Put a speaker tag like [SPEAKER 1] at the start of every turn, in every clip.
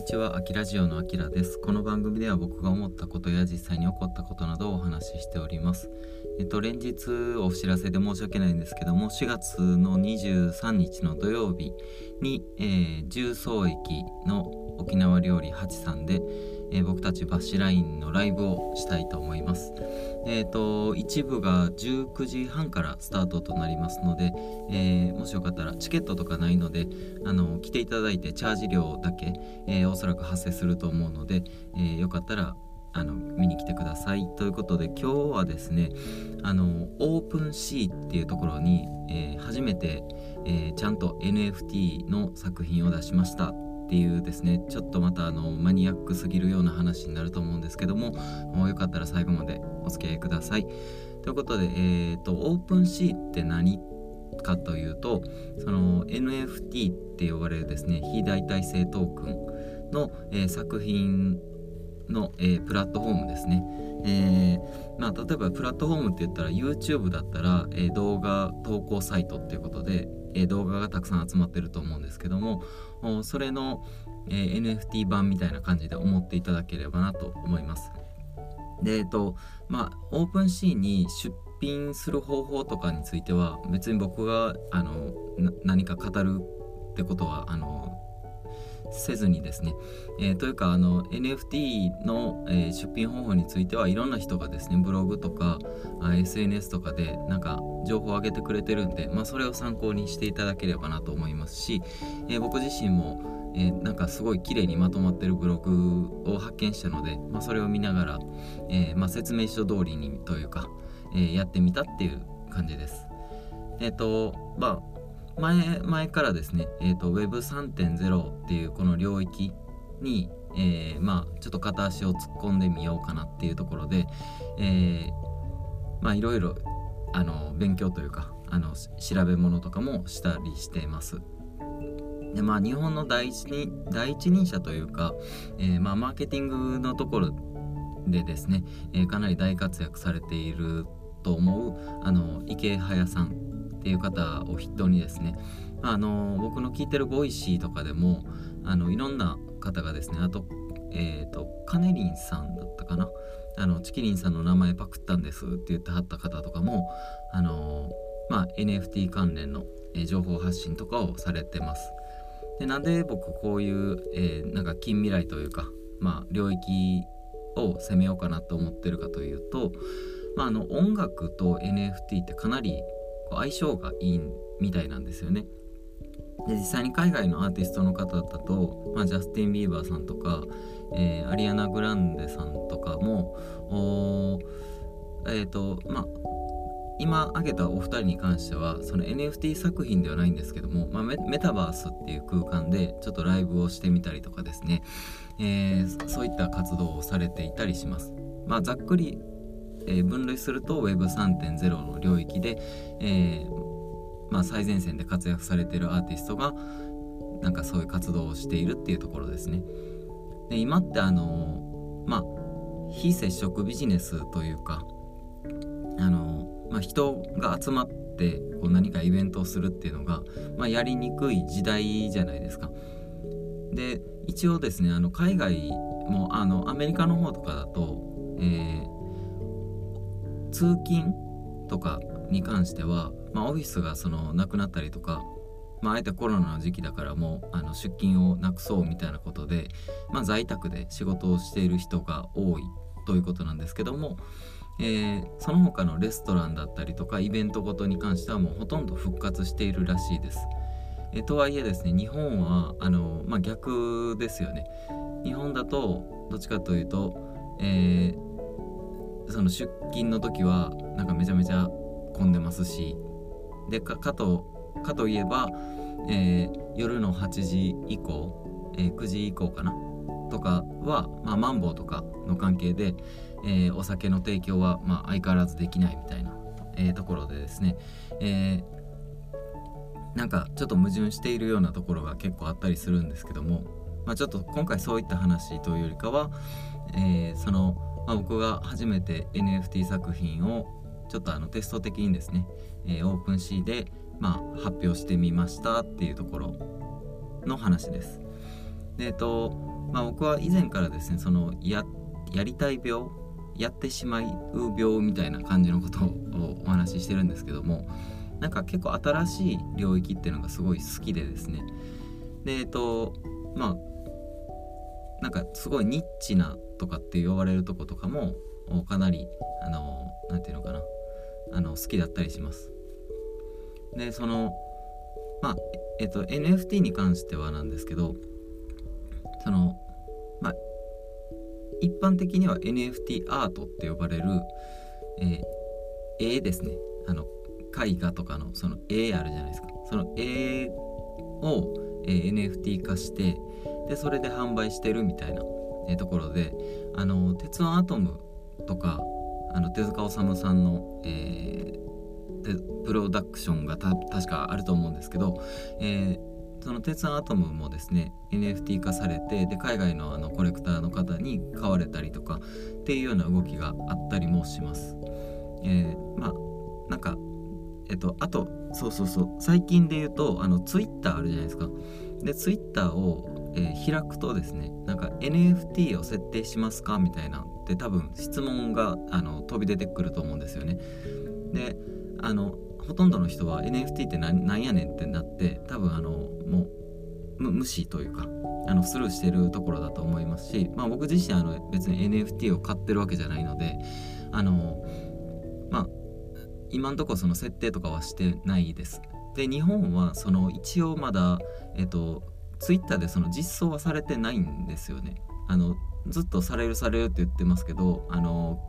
[SPEAKER 1] にちは、あきラジオのあきらです。この番組では僕が思ったことや実際に起こったことなどをお話ししております。えっと、連日お知らせで申し訳ないんですけども、4月の23日の土曜日に、えー、重曹駅の沖縄料理八さんで、えー、僕たちバッシュラインのライブをしたいと思います。えっ、ー、と、一部が19時半からスタートとなりますので、えー、もしよかったらチケットとかないので、あの、来ていただいてチャージ料だけ、えおそらく発生すると思うので、えよかったらあの見に来てくださいということで今日はですねあの OpenSeaっていうところに、えー、初めて、えー、ちゃんと NFT の作品を出しましたっていうですねちょっとまたあのマニアックすぎるような話になると思うんですけどもよかったら最後までお付き合いくださいということで、えーと、 OpenSeaって何かというとその NFT って呼ばれるですね非代替性トークンの、えー、作品の、えー、プラットフォームですね。えー、まあ、例えばプラットフォームって言ったら YouTube だったら、えー、動画投稿サイトっていうことで、え動画がたくさん集まってると思うんですけどもそれの、え NFT 版みたいな感じで思っていただければなと思います。でえっとまあオープンシーに出品する方法とかについては別に僕があの何か語るってことはあのせずにですね、えー、というかあの NFT の、えー、出品方法についてはいろんな人がですねブログとか SNS とかでなんか情報を上げてくれてるんで、まあ、それを参考にしていただければなと思いますし、えー、僕自身も、えなんかすごい綺麗にまとまってるブログを発見したので、まあ、それを見ながら、えまあ、説明書通りにというか、えやってみたっていう感じです。えっ、とまあ前前からですね、えーと、Web3.0 っていうこの領域に、えー、まあちょっと片足を突っ込んでみようかなっていうところで、えー、まあいろいろあの勉強というかあの調べ物とかもしたりしてます。でまあ日本の第一人第一人者というか、えー、まあ、マーケティングのところでですね、えかなり大活躍されていると思うあのイケハヤさんっていう方を筆頭にですねあの僕の聞いてる Voicyとかでもあのいろんな方がですねあとえ、ー、とカネリンさんだったかな？あのちきりんさんの名前パクったんですって言ってはった方とかもあのまあ NFT 関連の、情報発信とかをされてます。でなんで僕こういう、えー、なんか近未来というか、まあ、領域を攻めようかなと思ってるかというと、まあ、あの音楽と NFT ってかなり相性がいいみたいなんですよね。で実際に海外のアーティストの方だと、まあ、ジャスティン・ビーバーさんとか、えー、アリアナ・グランデさんとかもえっ、ー、とまあ今挙げたお二人に関してはその NFT 作品ではないんですけども、まあ、メタバースっていう空間でちょっとライブをしてみたりとかですね、えー、そういった活動をされていたりします。まあ、ざっくりえー、分類すると Web3.0 の領域で、えー、まあ、最前線で活躍されてるアーティストがなんかそういう活動をしているっていうところですね。で今ってあのまあ非接触ビジネスというかあの、まあ、人が集まってこう何かイベントをするっていうのが、まあ、やりにくい時代じゃないですか。で一応ですねあの海外もあのアメリカの方とかだと、えー通勤とかに関しては、まあ、オフィスがそのなくなったりとか、まあ、あえてコロナの時期だからもうあの出勤をなくそうみたいなことで、まあ、在宅で仕事をしている人が多いということなんですけども、えー、その他のレストランだったりとかイベントごとに関してはもうほとんど復活しているらしいです。えとはいえですね日本はあの、まあ、逆ですよね。日本だとどっちかというと、えーその出勤の時はなんかめちゃめちゃ混んでますしでかかとかといえば、えー、夜の8時以降、えー、9時以降かな？とかは、まあ、マンボウとかの関係で、えー、お酒の提供は、まあ、相変わらずできないみたいな、えところでですね、えなんかちょっと矛盾しているようなところが結構あったりするんですけども、まあ、ちょっと今回そういった話というよりかは、えそのまあ、僕が初めて NFT 作品をちょっとあのテスト的にですね、えー、 OpenSeaで、まあ、発表してみましたっていうところの話です。でえっとまあ、僕は以前からですねそのややりたい病やってしまう病みたいな感じのことをお話ししてるんですけどもなんか結構新しい領域っていうのがすごい好きでですねでえっとまあなんかすごいニッチなとかって呼ばれるとことかもかなりあの何て言うのかな。あの好きだったりします。でそのまあえっと NFT に関してはなんですけどそのまあ一般的には NFT アートって呼ばれる、えー、絵ですね。あの絵画とかのその絵あるじゃないですか。その絵を、えー、NFT 化してでそれで販売してるみたいな、えー、ところであの鉄腕アトムとかあの手塚治虫さんの、えー、プロダクションがた確かあると思うんですけど、えーその鉄腕アトムもですね NFT 化されてで海外のあのコレクターの方に買われたりとかっていうような動きがあったりもします。えー、まあなんかえっとあとそうそうそう最近で言うとあの Twitter あるじゃないですか。で Twitter を、えー、開くとですねなんか NFT を設定しますかみたいなって多分質問があの飛び出てくると思うんですよね。であのほとんどの人は NFT って何やねんってなって多分あのもう無視というかあのスルーしてるところだと思いますし、まあ、僕自身あの別に NFT を買ってるわけじゃないのであのまあ今んとこその設定とかはしてないです。で日本はその一応まだえっとツイッターでその実装はされてないんですよね。あのずっとされるされるって言ってますけどあの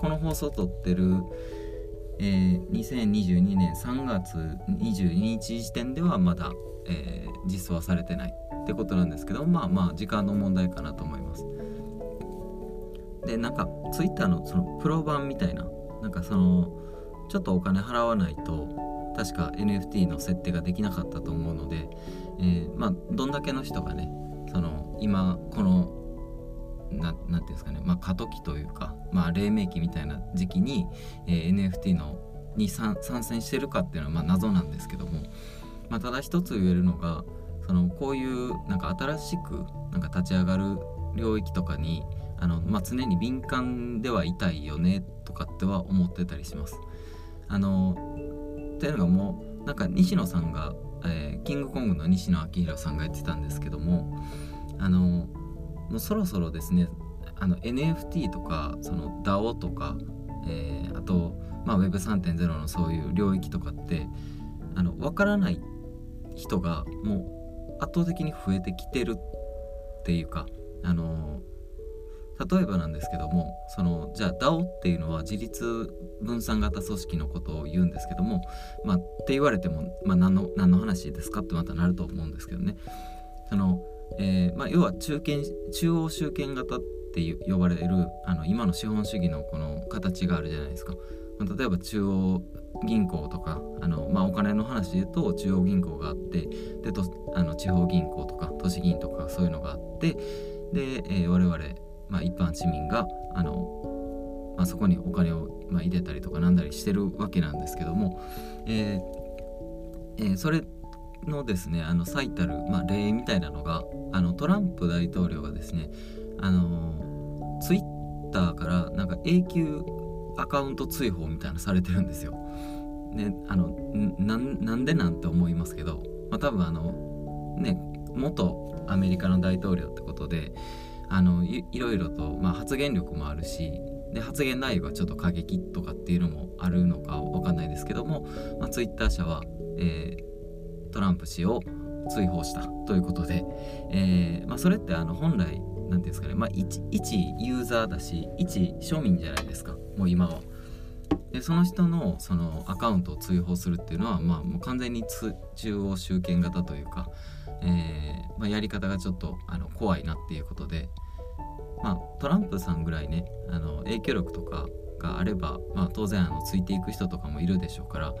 [SPEAKER 1] この放送を撮ってるえー、2022年3月22日時点ではまだ、えー、実装はされてないってことなんですけどまあまあ時間の問題かなと思います。でなんか Twitter のそのプロ版みたいななんかそのちょっとお金払わないと確か NFT の設定ができなかったと思うので、えー、まあどんだけの人がねその今このなんていうんですかね、まあ、過渡期というか、まあ、黎明期みたいな時期に、えー、NFT のに参戦してるかっていうのはまあ謎なんですけども、まあ、ただ一つ言えるのがそのこういうなんか新しくなんか立ち上がる領域とかにあの、まあ、常に敏感ではいたいよねとかっては思ってたりします。あのっていうのがもうなんか西野さんが、えー、キングコングの西野昭弘さんが言ってたんですけどもあのもうそろそろですねあの NFT とかその DAO とか、えー、あと、まあ、Web3.0 のそういう領域とかってあの分からない人がもう圧倒的に増えてきてるっていうかあの例えばなんですけどもそのじゃあ DAO っていうのは自立分散型組織のことを言うんですけども、まあ、って言われても、まあ、何の何の話ですかってまたなると思うんですけどねそのえー、まあ、要は中堅中央集権型って呼ばれるあの今の資本主義のこの形があるじゃないですか。ま、例えば中央銀行とかあの、まあ、お金の話で言うと中央銀行があってでとあの地方銀行とか都市銀とかそういうのがあってで、えー、我々、まあ、一般市民があの、まあ、そこにお金を、まあ、入れたりとかなんだりしてるわけなんですけども、えーえー、それのですねあの最たる、まあ、例みたいなのがあのトランプ大統領がですねあのツイッターからなんか永久アカウント追放みたいなされてるんですよ。ね、あのなんでなんて思いますけど、まあ、多分あのね元アメリカの大統領ってことであのいろいろと、まあ、発言力もあるしで発言内容がちょっと過激とかっていうのもあるのかわかんないですけども、まあ、ツイッター社は、えー、トランプ氏を追放したということで、えーまあ、それってあの本来何て言うんですかね、まあ一、一ユーザーだし一庶民じゃないですかもう今は。でその人のそのアカウントを追放するっていうのは、まあ、もう完全に中央集権型というか、えーまあ、やり方がちょっとあの怖いなっていうことで、まあ、トランプさんぐらいねあの影響力とかがあれば、まあ、当然あのついていく人とかもいるでしょうから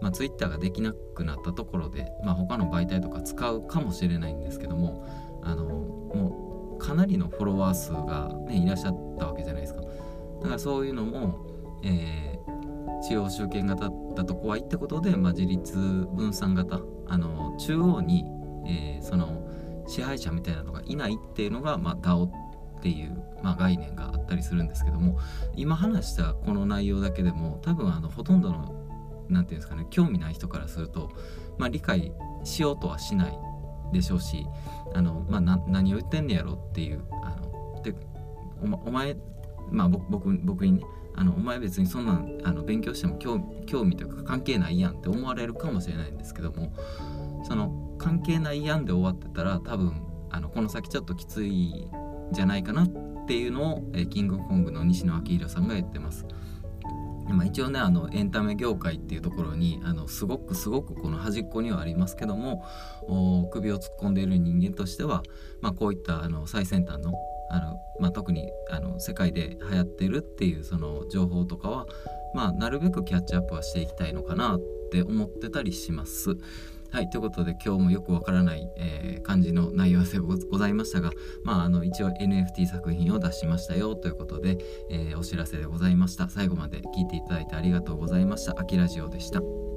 [SPEAKER 1] まあ、Twitter ができなくなったところで、まあ、他の媒体とか使うかもしれないんですけどもあのもうかなりのフォロワー数が、ね、いらっしゃったわけじゃないですか。だからそういうのも、えー、中央集権型だと怖いってことで、まあ、自立分散型あの中央に、えー、その支配者みたいなのがいないっていうのが、まあ、DAO っていう、まあ、概念があったりするんですけども今話したこの内容だけでも多分あのほとんどの何て言うんですかね興味ない人からすると、まあ、理解しようとはしないでしょうしあの、まあ、何を言ってんねやろっていうあのでお前まあ僕僕にねあのお前別にそんなんあの勉強しても興興味というか関係ないやんって思われるかもしれないんですけどもその関係ないやんで終わってたら多分あのこの先ちょっときついじゃないかなっていうのを、えキングコングの西野昭弘さんが言ってます。まあ、一応ねあのエンタメ業界っていうところにあのすごくすごくこの端っこにはありますけども首を突っ込んでいる人間としては、まあ、こういったあの最先端のあの、まあ、特にあの世界で流行ってるっていうその情報とかは、まあ、なるべくキャッチアップはしていきたいのかなって思ってたりします。はい、ということで今日もよくわからない、えー、感じの内容でございましたが、まあ、あの一応 NFT 作品を出しましたよということで、えー、お知らせでございました。最後まで聞いていただいてありがとうございました。アキラジオでした。